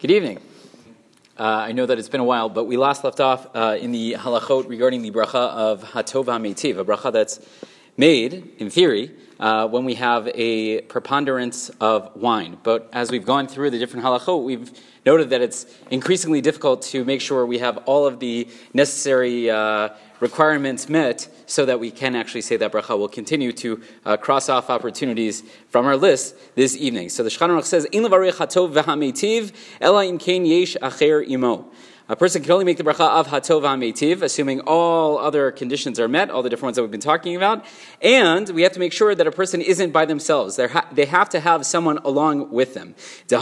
Good evening. Uh, I know that it's been a while, but we last left off uh, in the halachot regarding the bracha of hatov ha'metiv, a bracha that's made, in theory, uh, when we have a preponderance of wine. But as we've gone through the different halachot, we've noted that it's increasingly difficult to make sure we have all of the necessary uh, requirements met so that we can actually say that bracha We'll continue to uh, cross off opportunities from our list this evening. So the Shulchan says, "In hatov v'hametiv, ela im yesh acher imo." A person can only make the bracha of hatov ha'metiv, assuming all other conditions are met, all the different ones that we've been talking about. And we have to make sure that a person isn't by themselves. Ha- they have to have someone along with them. The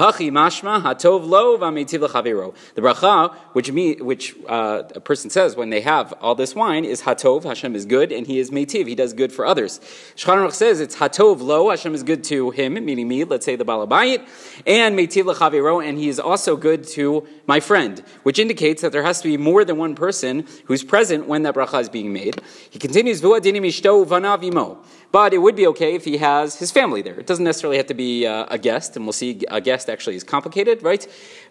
bracha, which, me, which uh, a person says when they have all this wine, is hatov, Hashem is good, and he is metiv, he does good for others. Aruch says it's hatov lo, Hashem is good to him, meaning me, let's say the balabayit, and metiv l'chavero, and he is also good to my friend, which indicates that there has to be more than one person who's present when that bracha is being made. He continues, but it would be okay if he has his family there. It doesn't necessarily have to be uh, a guest, and we'll see a guest actually is complicated, right?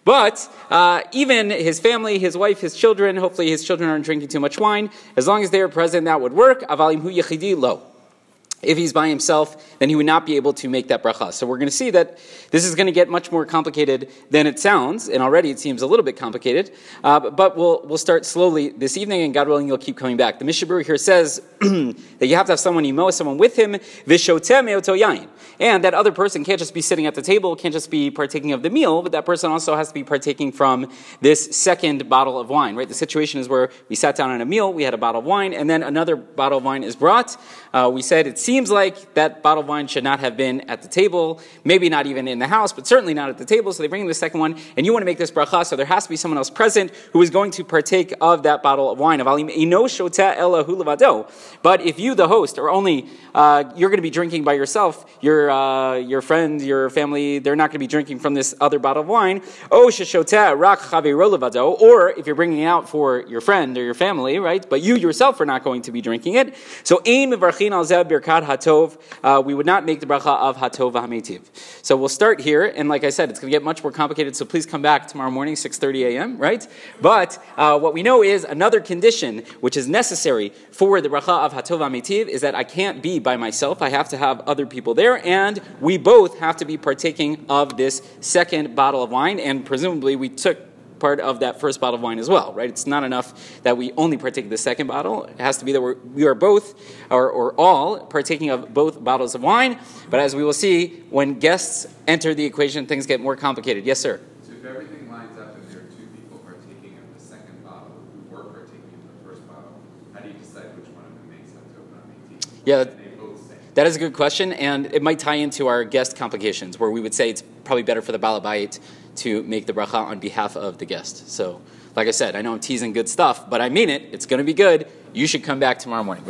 But uh, even his family, his wife, his children, hopefully his children aren't drinking too much wine, as long as they are present, that would work. Avalim hu lo. If he's by himself, then he would not be able to make that bracha. So we're going to see that this is going to get much more complicated than it sounds, and already it seems a little bit complicated. Uh, but we'll, we'll start slowly this evening, and God willing, you'll keep coming back. The Mishnah Berurah here says that you have to have someone imo, someone with him. And that other person can't just be sitting at the table, can't just be partaking of the meal, but that person also has to be partaking from this second bottle of wine, right? The situation is where we sat down on a meal, we had a bottle of wine, and then another bottle of wine is brought. Uh, we said it's seems like that bottle of wine should not have been at the table, maybe not even in the house, but certainly not at the table. So they bring in the second one, and you want to make this bracha, so there has to be someone else present who is going to partake of that bottle of wine. But if you, the host, are only uh, you're going to be drinking by yourself, your uh, your friend, your family, they're not going to be drinking from this other bottle of wine. Or if you're bringing it out for your friend or your family, right? But you yourself are not going to be drinking it. So aim birkat hatov. Uh, we would not make the bracha of hatov hametiv. So we'll start here, and like I said, it's going to get much more complicated. So please come back tomorrow morning, 6:30 a.m. Right? But uh, what we know is another condition which is necessary for the bracha of hatov hametiv is that I can't be by myself. I have to have other people there, and we both have to be partaking of this second bottle of wine. And presumably, we took part of that first bottle of wine as well, right? It's not enough that we only partake the second bottle. It has to be that we're, we are both, or, or all, partaking of both bottles of wine. But as we will see, when guests enter the equation, things get more complicated. Yes, sir? So if everything lines up and there are two people partaking of the second bottle who were partaking of the first bottle, how do you decide which one of them makes that token Yeah. That is a good question, and it might tie into our guest complications, where we would say it's probably better for the balabait to make the bracha on behalf of the guest. So, like I said, I know I'm teasing good stuff, but I mean it. It's going to be good. You should come back tomorrow morning.